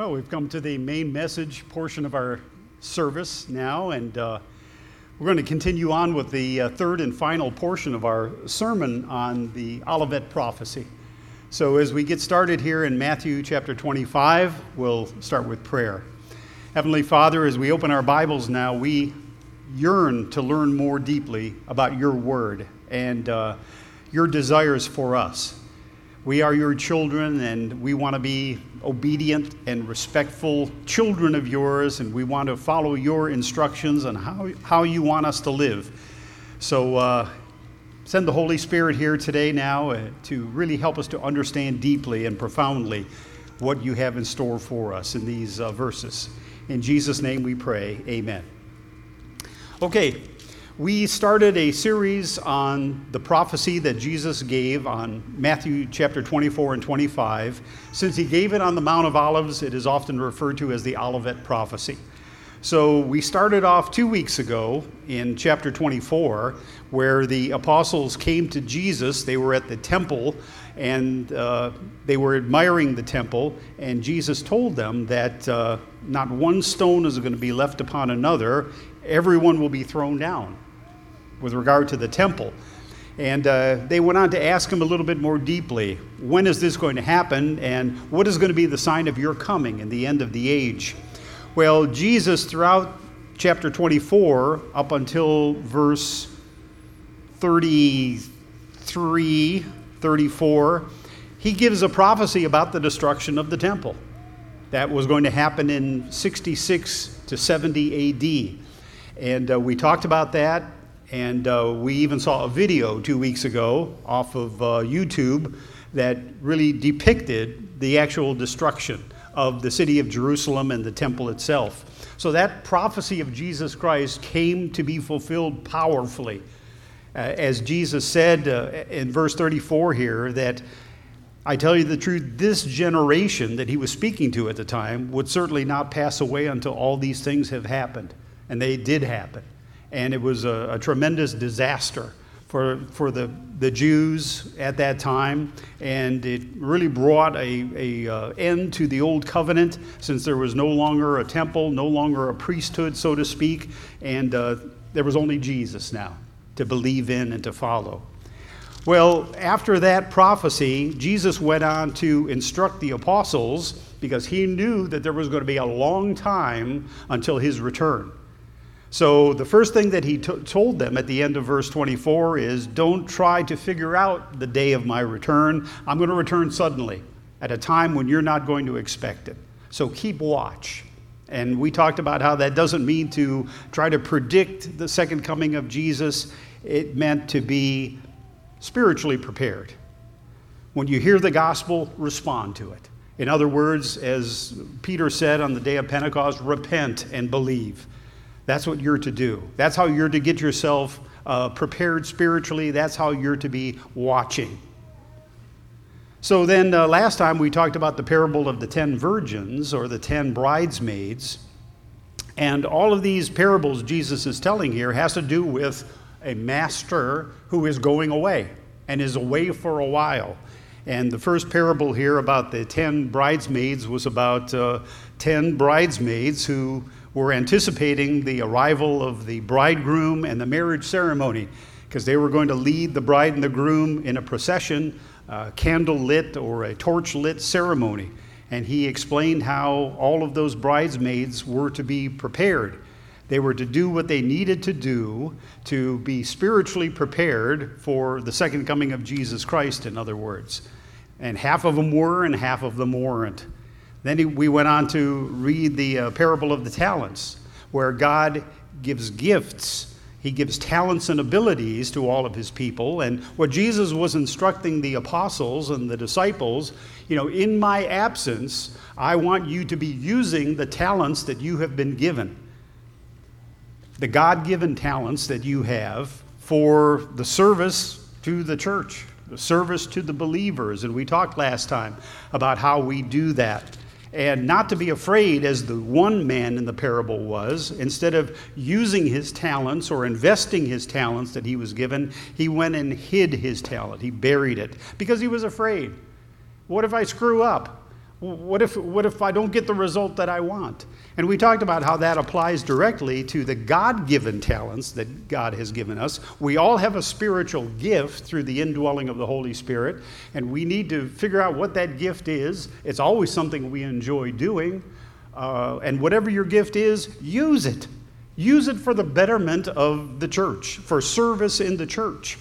Well, we've come to the main message portion of our service now, and uh, we're going to continue on with the uh, third and final portion of our sermon on the Olivet prophecy. So, as we get started here in Matthew chapter 25, we'll start with prayer. Heavenly Father, as we open our Bibles now, we yearn to learn more deeply about your word and uh, your desires for us. We are your children, and we want to be obedient and respectful children of yours, and we want to follow your instructions on how, how you want us to live. So, uh, send the Holy Spirit here today now uh, to really help us to understand deeply and profoundly what you have in store for us in these uh, verses. In Jesus' name we pray, amen. Okay, we started a series on the prophecy that Jesus gave on Matthew chapter 24 and 25. Since he gave it on the Mount of Olives, it is often referred to as the Olivet prophecy. So we started off two weeks ago in chapter 24, where the apostles came to Jesus. They were at the temple and uh, they were admiring the temple, and Jesus told them that uh, not one stone is going to be left upon another, everyone will be thrown down with regard to the temple. And uh, they went on to ask him a little bit more deeply when is this going to happen, and what is going to be the sign of your coming and the end of the age? Well, Jesus, throughout chapter 24 up until verse 33, 34, he gives a prophecy about the destruction of the temple. That was going to happen in 66 to 70 AD. And uh, we talked about that and uh, we even saw a video two weeks ago off of uh, YouTube that really depicted the actual destruction of the city of Jerusalem and the temple itself. So that prophecy of Jesus Christ came to be fulfilled powerfully. Uh, as Jesus said uh, in verse 34 here, that I tell you the truth, this generation that he was speaking to at the time would certainly not pass away until all these things have happened. And they did happen and it was a, a tremendous disaster for, for the, the Jews at that time, and it really brought a, a uh, end to the old covenant since there was no longer a temple, no longer a priesthood, so to speak, and uh, there was only Jesus now to believe in and to follow. Well, after that prophecy, Jesus went on to instruct the apostles because he knew that there was going to be a long time until his return. So, the first thing that he t- told them at the end of verse 24 is don't try to figure out the day of my return. I'm going to return suddenly at a time when you're not going to expect it. So, keep watch. And we talked about how that doesn't mean to try to predict the second coming of Jesus, it meant to be spiritually prepared. When you hear the gospel, respond to it. In other words, as Peter said on the day of Pentecost, repent and believe. That's what you're to do. That's how you're to get yourself uh, prepared spiritually. That's how you're to be watching. So, then uh, last time we talked about the parable of the ten virgins or the ten bridesmaids. And all of these parables Jesus is telling here has to do with a master who is going away and is away for a while. And the first parable here about the ten bridesmaids was about uh, ten bridesmaids who were anticipating the arrival of the bridegroom and the marriage ceremony because they were going to lead the bride and the groom in a procession, a candle lit or a torch lit ceremony. And he explained how all of those bridesmaids were to be prepared. They were to do what they needed to do to be spiritually prepared for the second coming of Jesus Christ, in other words. And half of them were, and half of them weren't. Then we went on to read the uh, parable of the talents, where God gives gifts. He gives talents and abilities to all of his people. And what Jesus was instructing the apostles and the disciples, you know, in my absence, I want you to be using the talents that you have been given. The God given talents that you have for the service to the church, the service to the believers. And we talked last time about how we do that and not to be afraid as the one man in the parable was. Instead of using his talents or investing his talents that he was given, he went and hid his talent. He buried it because he was afraid. What if I screw up? What if, what if I don't get the result that I want? And we talked about how that applies directly to the God given talents that God has given us. We all have a spiritual gift through the indwelling of the Holy Spirit, and we need to figure out what that gift is. It's always something we enjoy doing. Uh, and whatever your gift is, use it. Use it for the betterment of the church, for service in the church.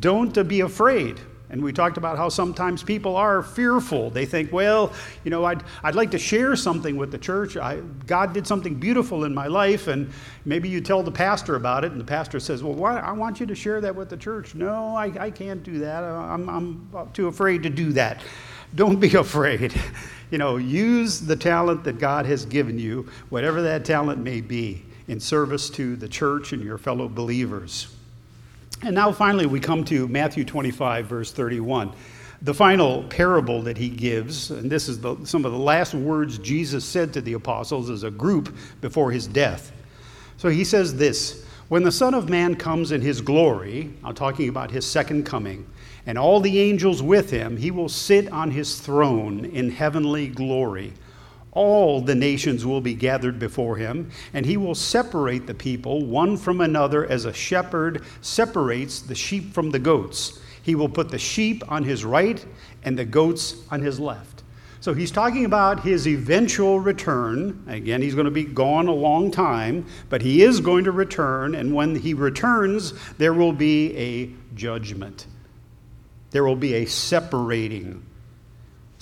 Don't be afraid. And we talked about how sometimes people are fearful. They think, well, you know, I'd, I'd like to share something with the church. I, God did something beautiful in my life, and maybe you tell the pastor about it, and the pastor says, well, why, I want you to share that with the church. No, I, I can't do that. I'm, I'm too afraid to do that. Don't be afraid. You know, use the talent that God has given you, whatever that talent may be, in service to the church and your fellow believers. And now finally, we come to Matthew 25, verse 31. The final parable that he gives, and this is the, some of the last words Jesus said to the apostles as a group before his death. So he says this When the Son of Man comes in his glory, I'm talking about his second coming, and all the angels with him, he will sit on his throne in heavenly glory all the nations will be gathered before him, and he will separate the people one from another as a shepherd separates the sheep from the goats. He will put the sheep on his right and the goats on his left. So he's talking about his eventual return. Again, he's going to be gone a long time, but he is going to return, and when he returns, there will be a judgment. There will be a separating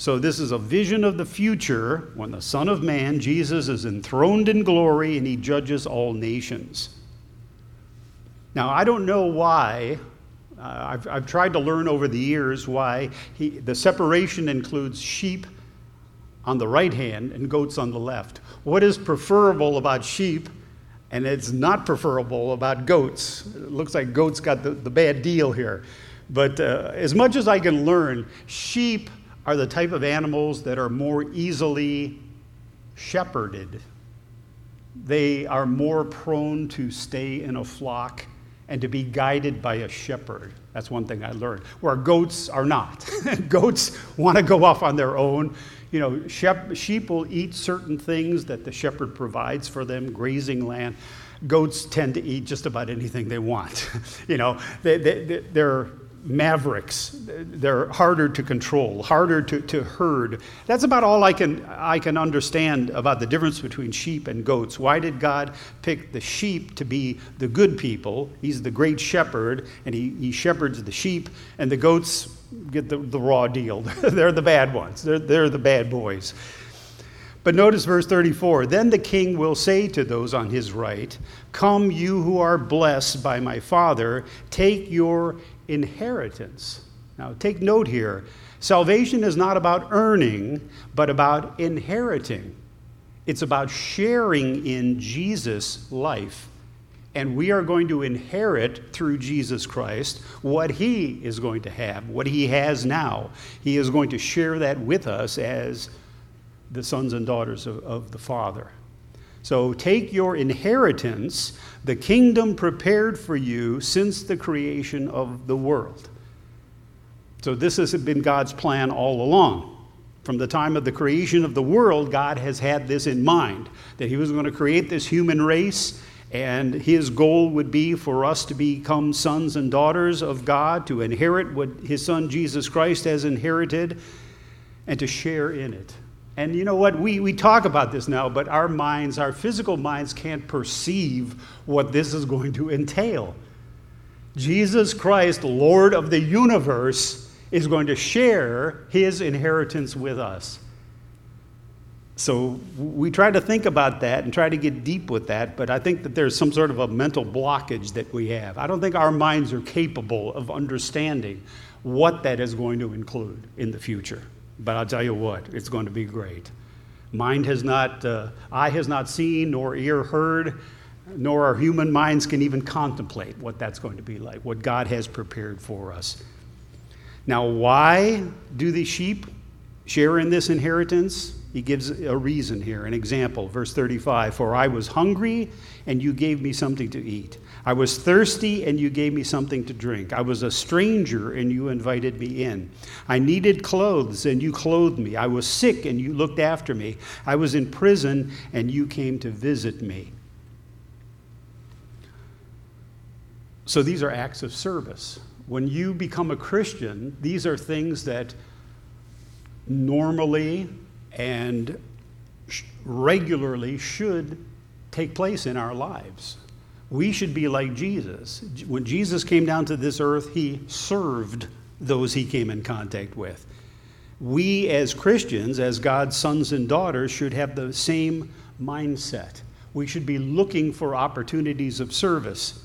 so, this is a vision of the future when the Son of Man, Jesus, is enthroned in glory and he judges all nations. Now, I don't know why. Uh, I've, I've tried to learn over the years why he, the separation includes sheep on the right hand and goats on the left. What is preferable about sheep and it's not preferable about goats? It looks like goats got the, the bad deal here. But uh, as much as I can learn, sheep are the type of animals that are more easily shepherded. They are more prone to stay in a flock and to be guided by a shepherd. That's one thing I learned. Where goats are not. goats want to go off on their own. You know, shep- sheep will eat certain things that the shepherd provides for them, grazing land. Goats tend to eat just about anything they want. you know, they, they, they're mavericks. They're harder to control, harder to, to herd. That's about all I can, I can understand about the difference between sheep and goats. Why did God pick the sheep to be the good people? He's the great shepherd, and he, he shepherds the sheep, and the goats get the, the raw deal. they're the bad ones, they're, they're the bad boys. But notice verse 34 Then the king will say to those on his right, Come, you who are blessed by my Father, take your inheritance. Now, take note here salvation is not about earning, but about inheriting. It's about sharing in Jesus' life. And we are going to inherit through Jesus Christ what he is going to have, what he has now. He is going to share that with us as the sons and daughters of, of the Father. So take your inheritance, the kingdom prepared for you since the creation of the world. So this has been God's plan all along. From the time of the creation of the world, God has had this in mind that He was going to create this human race, and His goal would be for us to become sons and daughters of God, to inherit what His Son Jesus Christ has inherited, and to share in it. And you know what? We, we talk about this now, but our minds, our physical minds, can't perceive what this is going to entail. Jesus Christ, Lord of the universe, is going to share his inheritance with us. So we try to think about that and try to get deep with that, but I think that there's some sort of a mental blockage that we have. I don't think our minds are capable of understanding what that is going to include in the future. But I'll tell you what, it's going to be great. Mind has not, uh, eye has not seen, nor ear heard, nor our human minds can even contemplate what that's going to be like, what God has prepared for us. Now, why do the sheep share in this inheritance? he gives a reason here, an example. Verse 35 For I was hungry, and you gave me something to eat. I was thirsty, and you gave me something to drink. I was a stranger, and you invited me in. I needed clothes, and you clothed me. I was sick, and you looked after me. I was in prison, and you came to visit me. So these are acts of service. When you become a Christian, these are things that normally and regularly should take place in our lives. We should be like Jesus. When Jesus came down to this earth, he served those he came in contact with. We, as Christians, as God's sons and daughters, should have the same mindset. We should be looking for opportunities of service.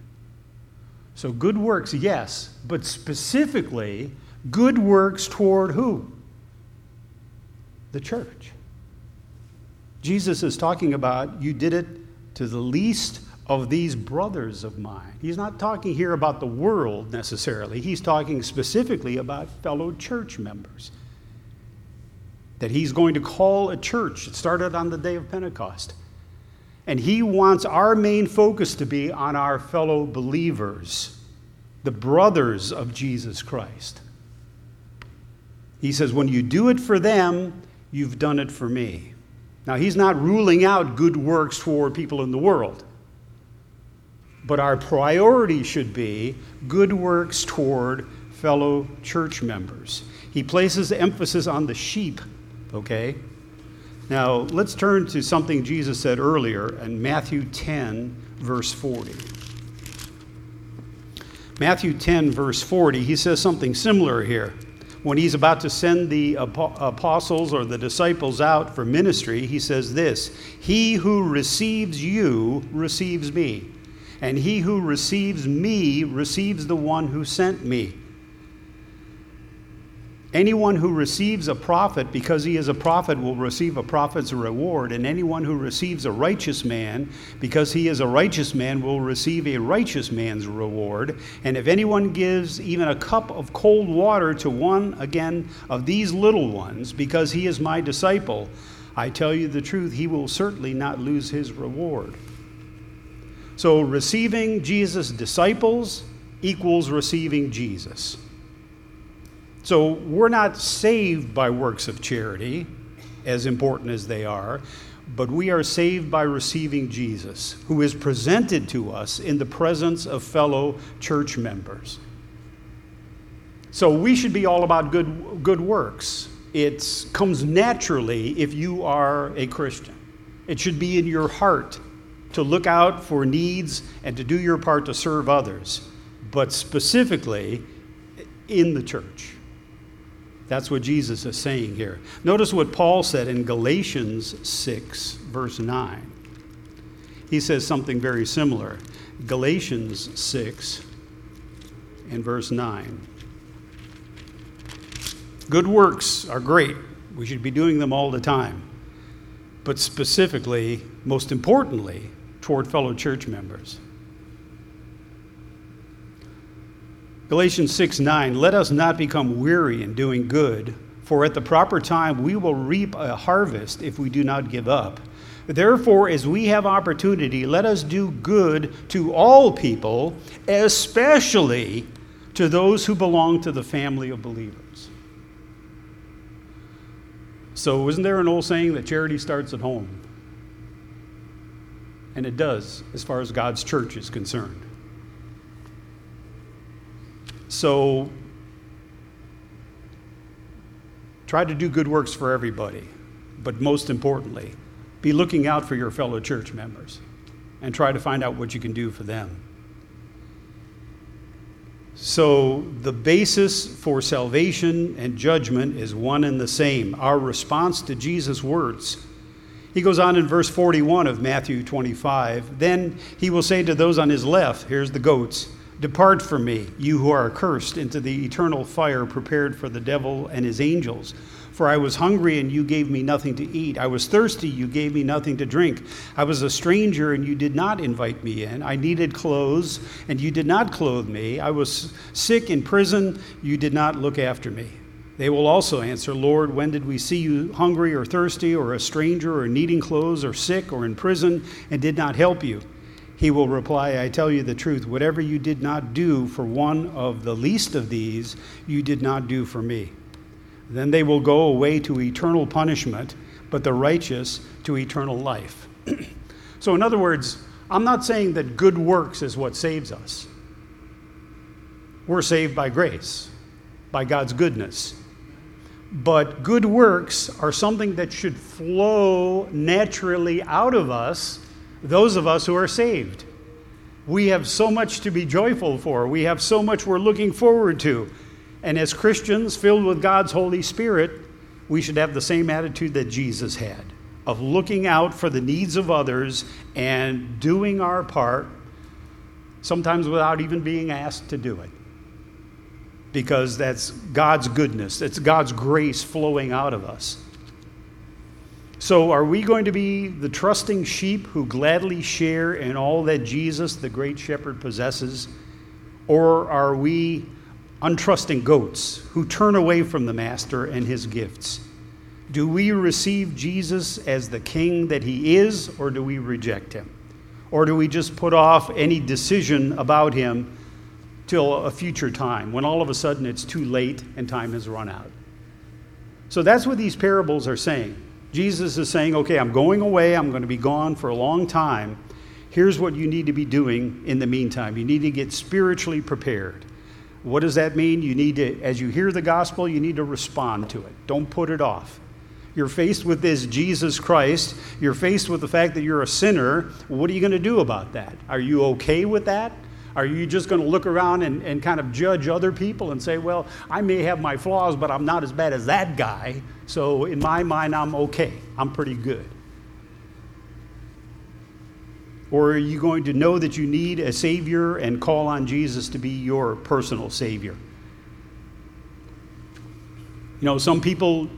So, good works, yes, but specifically, good works toward who? The church. Jesus is talking about you did it to the least of these brothers of mine. He's not talking here about the world necessarily, he's talking specifically about fellow church members. That he's going to call a church. It started on the day of Pentecost. And He wants our main focus to be on our fellow believers, the brothers of Jesus Christ. He says, when you do it for them, you've done it for me. Now, He's not ruling out good works toward people in the world. But our priority should be good works toward fellow church members. He places emphasis on the sheep, okay? Now, let's turn to something Jesus said earlier in Matthew 10, verse 40. Matthew 10, verse 40, he says something similar here. When he's about to send the apostles or the disciples out for ministry, he says this He who receives you receives me, and he who receives me receives the one who sent me. Anyone who receives a prophet because he is a prophet will receive a prophet's reward, and anyone who receives a righteous man because he is a righteous man will receive a righteous man's reward. And if anyone gives even a cup of cold water to one, again, of these little ones because he is my disciple, I tell you the truth, he will certainly not lose his reward. So, receiving Jesus' disciples equals receiving Jesus. So we're not saved by works of charity, as important as they are, but we are saved by receiving Jesus, who is presented to us in the presence of fellow church members. So we should be all about good, good works. It comes naturally if you are a Christian. It should be in your heart to look out for needs and to do your part to serve others, but specifically in the church. That's what Jesus is saying here. Notice what Paul said in Galatians 6, verse 9. He says something very similar. Galatians 6 and verse 9. Good works are great. We should be doing them all the time. But specifically, most importantly, toward fellow church members. Galatians 6 9, let us not become weary in doing good, for at the proper time we will reap a harvest if we do not give up. Therefore, as we have opportunity, let us do good to all people, especially to those who belong to the family of believers. So, isn't there an old saying that charity starts at home? And it does, as far as God's church is concerned. So try to do good works for everybody, but most importantly, be looking out for your fellow church members and try to find out what you can do for them. So, the basis for salvation and judgment is one and the same our response to Jesus' words. He goes on in verse 41 of Matthew 25. Then he will say to those on his left, here's the goats, Depart from me, you who are accursed, into the eternal fire prepared for the devil and his angels. For I was hungry, and you gave me nothing to eat. I was thirsty, you gave me nothing to drink. I was a stranger, and you did not invite me in. I needed clothes, and you did not clothe me. I was sick in prison, you did not look after me. They will also answer, Lord, when did we see you hungry or thirsty, or a stranger, or needing clothes, or sick, or in prison, and did not help you? He will reply, I tell you the truth, whatever you did not do for one of the least of these, you did not do for me. Then they will go away to eternal punishment, but the righteous to eternal life. so, in other words, I'm not saying that good works is what saves us. We're saved by grace, by God's goodness. But good works are something that should flow naturally out of us those of us who are saved. We have so much to be joyful for, we have so much we're looking forward to. And as Christians filled with God's Holy Spirit, we should have the same attitude that Jesus had of looking out for the needs of others and doing our part, sometimes without even being asked to do it. Because that's God's goodness, it's God's grace flowing out of us. So, are we going to be the trusting sheep who gladly share in all that Jesus, the great shepherd, possesses? Or are we untrusting goats who turn away from the master and his gifts? Do we receive Jesus as the king that he is, or do we reject him? Or do we just put off any decision about him till a future time when all of a sudden it's too late and time has run out? So that's what these parables are saying. Jesus is saying, okay, I'm going away, I'm going to be gone for a long time. Here's what you need to be doing in the meantime. You need to get spiritually prepared. What does that mean? You need to, as you hear the gospel, you need to respond to it. Don't put it off. You're faced with this Jesus Christ. You're faced with the fact that you're a sinner. What are you going to do about that? Are you okay with that? Are you just going to look around and, and kind of judge other people and say, well, I may have my flaws, but I'm not as bad as that guy, so in my mind, I'm okay. I'm pretty good. Or are you going to know that you need a Savior and call on Jesus to be your personal Savior? You know, some people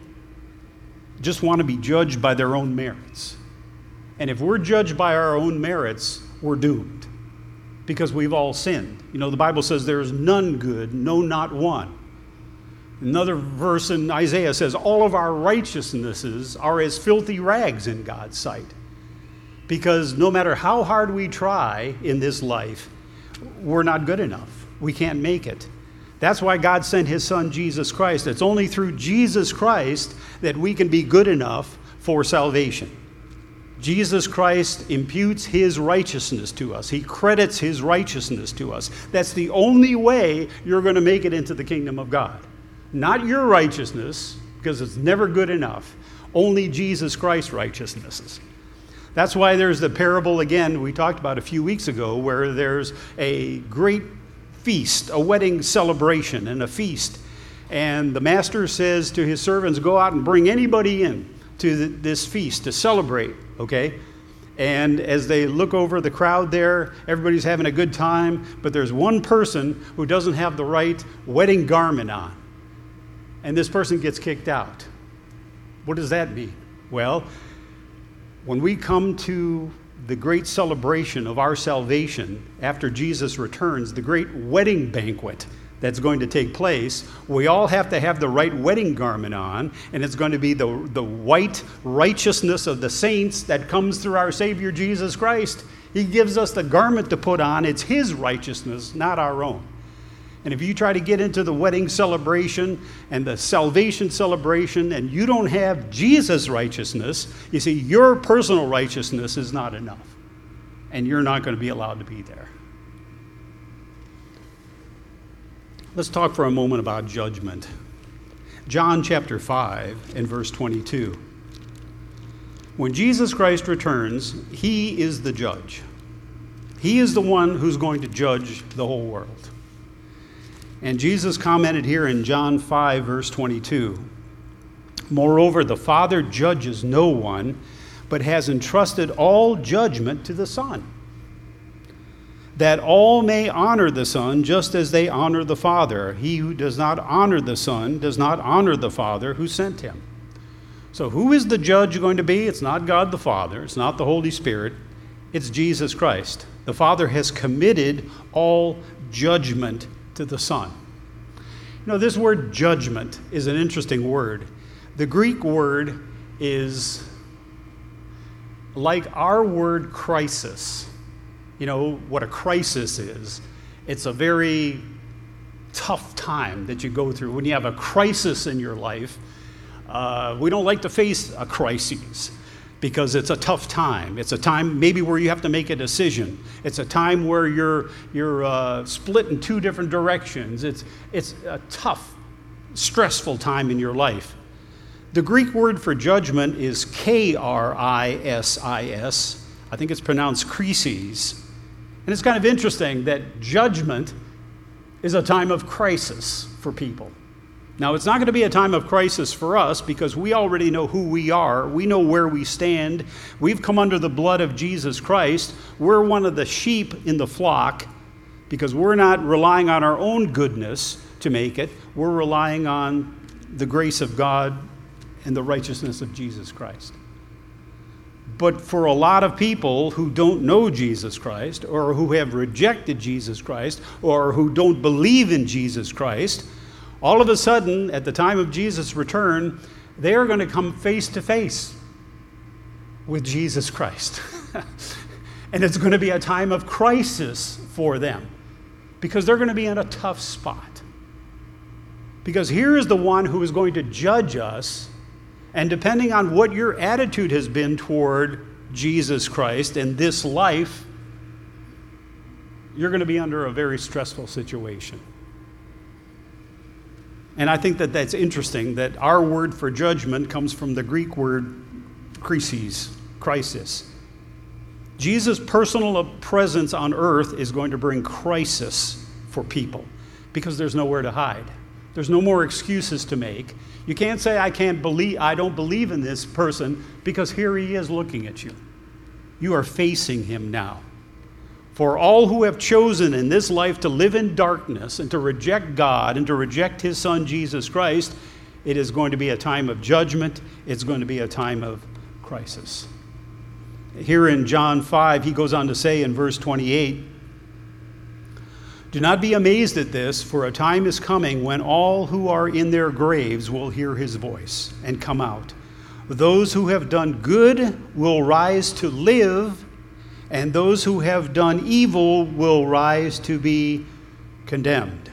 just want to be judged by their own merits. And if we're judged by our own merits, we're doomed because we've all sinned. You know, the Bible says there is none good, no, not one. Another verse in Isaiah says, All of our righteousnesses are as filthy rags in God's sight. Because no matter how hard we try in this life, we're not good enough. We can't make it. That's why God sent his son Jesus Christ. It's only through Jesus Christ that we can be good enough for salvation. Jesus Christ imputes his righteousness to us. He credits his righteousness to us. That's the only way you're going to make it into the kingdom of God. Not your righteousness, because it's never good enough, only Jesus Christ's righteousnesses. That's why there's the parable again we talked about a few weeks ago, where there's a great feast, a wedding celebration, and a feast. And the master says to his servants, Go out and bring anybody in to this feast to celebrate, okay? And as they look over the crowd there, everybody's having a good time, but there's one person who doesn't have the right wedding garment on. And this person gets kicked out. What does that mean? Well, when we come to the great celebration of our salvation after Jesus returns, the great wedding banquet, that's going to take place, we all have to have the right wedding garment on, and it's going to be the, the white righteousness of the saints that comes through our Savior Jesus Christ. He gives us the garment to put on, it's His righteousness, not our own. And if you try to get into the wedding celebration and the salvation celebration and you don't have Jesus' righteousness, you see, your personal righteousness is not enough. And you're not going to be allowed to be there. Let's talk for a moment about judgment. John chapter 5 and verse 22. When Jesus Christ returns, he is the judge. He is the one who's going to judge the whole world. And Jesus commented here in John 5, verse 22 Moreover, the Father judges no one but has entrusted all judgment to the Son, that all may honor the Son just as they honor the Father. He who does not honor the Son does not honor the Father who sent him. So, who is the judge going to be? It's not God the Father, it's not the Holy Spirit, it's Jesus Christ. The Father has committed all judgment to the Son. You know, this word judgment is an interesting word. The Greek word is like our word crisis. You know what a crisis is? It's a very tough time that you go through. When you have a crisis in your life, uh, we don't like to face a crisis because it's a tough time. It's a time maybe where you have to make a decision. It's a time where you're, you're uh, split in two different directions. It's, it's a tough, stressful time in your life. The Greek word for judgment is K R I S I S. I think it's pronounced crises. And it's kind of interesting that judgment is a time of crisis for people. Now, it's not going to be a time of crisis for us because we already know who we are. We know where we stand. We've come under the blood of Jesus Christ. We're one of the sheep in the flock because we're not relying on our own goodness to make it. We're relying on the grace of God and the righteousness of Jesus Christ. But for a lot of people who don't know Jesus Christ, or who have rejected Jesus Christ, or who don't believe in Jesus Christ, all of a sudden, at the time of Jesus' return, they are going to come face to face with Jesus Christ. and it's going to be a time of crisis for them because they're going to be in a tough spot. Because here is the one who is going to judge us, and depending on what your attitude has been toward Jesus Christ and this life, you're going to be under a very stressful situation. And I think that that's interesting that our word for judgment comes from the Greek word crisis, crisis. Jesus' personal presence on earth is going to bring crisis for people because there's nowhere to hide. There's no more excuses to make. You can't say I can't believe I don't believe in this person because here he is looking at you. You are facing him now. For all who have chosen in this life to live in darkness and to reject God and to reject His Son Jesus Christ, it is going to be a time of judgment. It's going to be a time of crisis. Here in John 5, he goes on to say in verse 28 Do not be amazed at this, for a time is coming when all who are in their graves will hear his voice and come out. Those who have done good will rise to live and those who have done evil will rise to be condemned.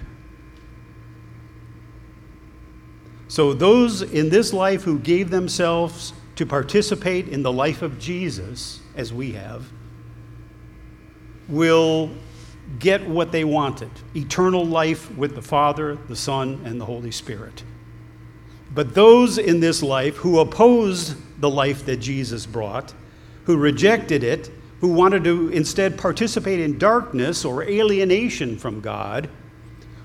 So, those in this life who gave themselves to participate in the life of Jesus, as we have, will get what they wanted eternal life with the Father, the Son, and the Holy Spirit. But those in this life who opposed the life that Jesus brought, who rejected it, who wanted to instead participate in darkness or alienation from God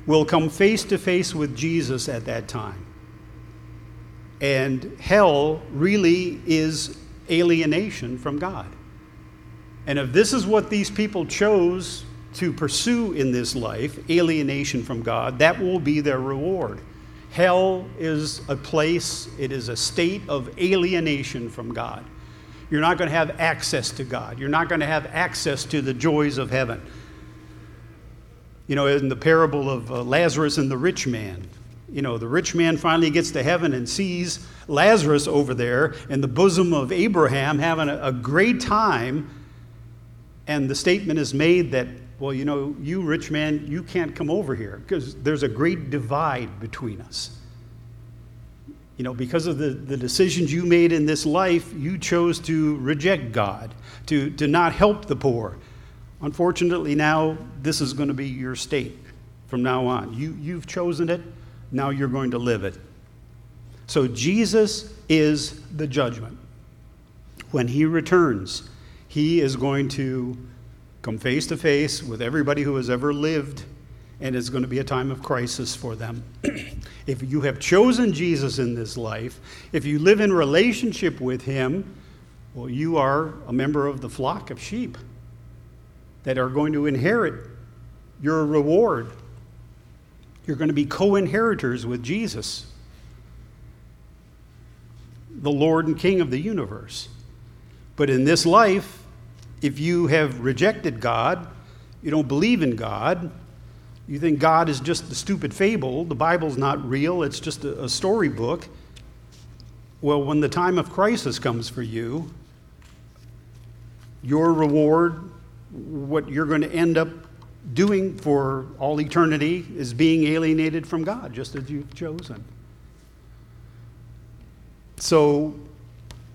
will come face to face with Jesus at that time. And hell really is alienation from God. And if this is what these people chose to pursue in this life, alienation from God, that will be their reward. Hell is a place, it is a state of alienation from God. You're not going to have access to God. You're not going to have access to the joys of heaven. You know, in the parable of uh, Lazarus and the rich man, you know, the rich man finally gets to heaven and sees Lazarus over there in the bosom of Abraham having a, a great time. And the statement is made that, well, you know, you rich man, you can't come over here because there's a great divide between us. You know, because of the, the decisions you made in this life, you chose to reject God, to, to not help the poor. Unfortunately, now this is going to be your state from now on. You, you've chosen it, now you're going to live it. So Jesus is the judgment. When he returns, he is going to come face to face with everybody who has ever lived and it's going to be a time of crisis for them. if you have chosen Jesus in this life, if you live in relationship with Him, Well, you are a member of the flock of sheep that are going to inherit your reward. You're going to be co inheritors with Jesus, the Lord and King of the universe. But in this life, if you have rejected God, you don't believe in God, you think God is just a stupid fable, the Bible's not real, it's just a, a storybook. Well, when the time of crisis comes for you, your reward, what you're going to end up doing for all eternity, is being alienated from God, just as you've chosen. So,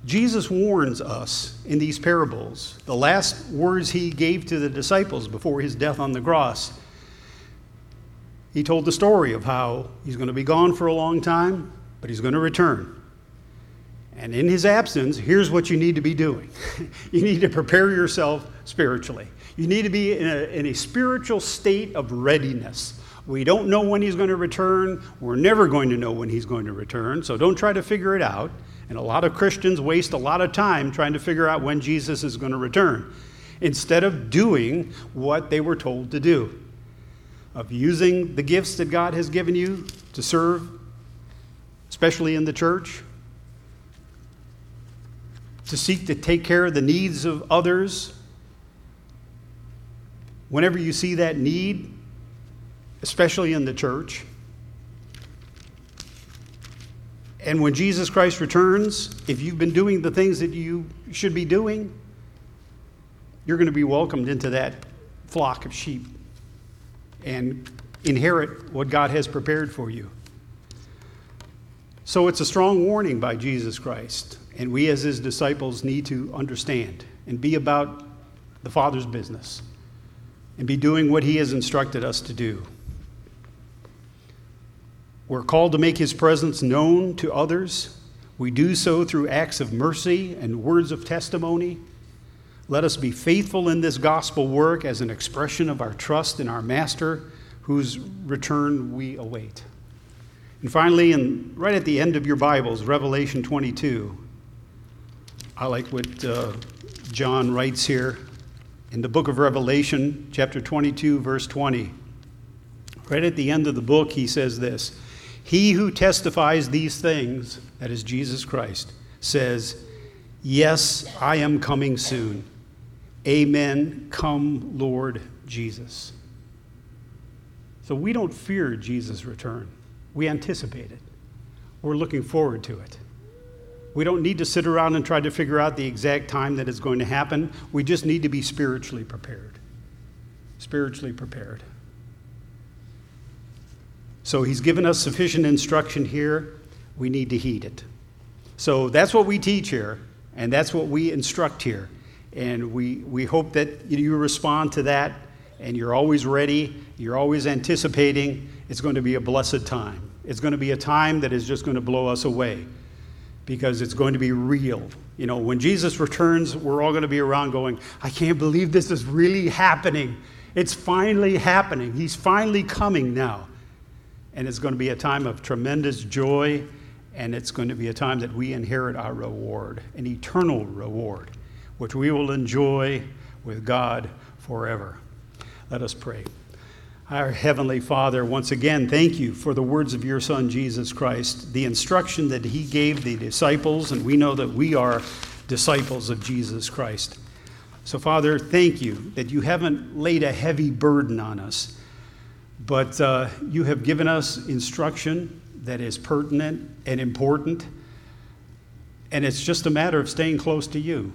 Jesus warns us in these parables, the last words he gave to the disciples before his death on the cross. He told the story of how he's going to be gone for a long time, but he's going to return. And in his absence, here's what you need to be doing you need to prepare yourself spiritually. You need to be in a, in a spiritual state of readiness. We don't know when he's going to return. We're never going to know when he's going to return, so don't try to figure it out. And a lot of Christians waste a lot of time trying to figure out when Jesus is going to return instead of doing what they were told to do, of using the gifts that God has given you to serve, especially in the church, to seek to take care of the needs of others. Whenever you see that need, especially in the church, And when Jesus Christ returns, if you've been doing the things that you should be doing, you're going to be welcomed into that flock of sheep and inherit what God has prepared for you. So it's a strong warning by Jesus Christ, and we as his disciples need to understand and be about the Father's business and be doing what he has instructed us to do. We're called to make his presence known to others. We do so through acts of mercy and words of testimony. Let us be faithful in this gospel work as an expression of our trust in our Master, whose return we await. And finally, and right at the end of your Bibles, Revelation 22, I like what uh, John writes here in the book of Revelation, chapter 22, verse 20. Right at the end of the book, he says this he who testifies these things, that is Jesus Christ, says, Yes, I am coming soon. Amen. Come, Lord Jesus. So we don't fear Jesus' return, we anticipate it. We're looking forward to it. We don't need to sit around and try to figure out the exact time that it's going to happen. We just need to be spiritually prepared. Spiritually prepared. So he's given us sufficient instruction here. We need to heed it. So that's what we teach here, and that's what we instruct here. And we, we hope that you respond to that, and you're always ready, you're always anticipating. It's going to be a blessed time. It's going to be a time that is just going to blow us away because it's going to be real. You know, when Jesus returns, we're all going to be around going, I can't believe this is really happening. It's finally happening. He's finally coming now. And it's going to be a time of tremendous joy, and it's going to be a time that we inherit our reward, an eternal reward, which we will enjoy with God forever. Let us pray. Our Heavenly Father, once again, thank you for the words of your Son, Jesus Christ, the instruction that he gave the disciples, and we know that we are disciples of Jesus Christ. So, Father, thank you that you haven't laid a heavy burden on us but uh, you have given us instruction that is pertinent and important. And it's just a matter of staying close to you,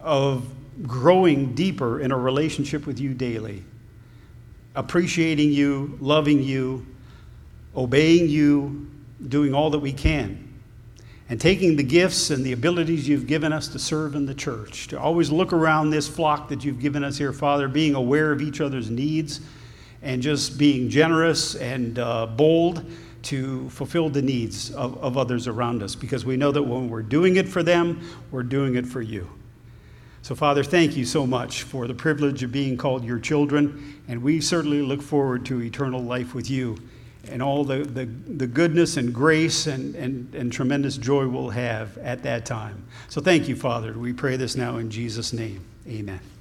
of growing deeper in a relationship with you daily, appreciating you, loving you, obeying you, doing all that we can, and taking the gifts and the abilities you've given us to serve in the church, to always look around this flock that you've given us here, Father, being aware of each other's needs and just being generous and uh, bold to fulfill the needs of, of others around us because we know that when we're doing it for them, we're doing it for you. So, Father, thank you so much for the privilege of being called your children, and we certainly look forward to eternal life with you and all the, the, the goodness and grace and, and, and tremendous joy we'll have at that time. So thank you, Father. We pray this now in Jesus' name. Amen.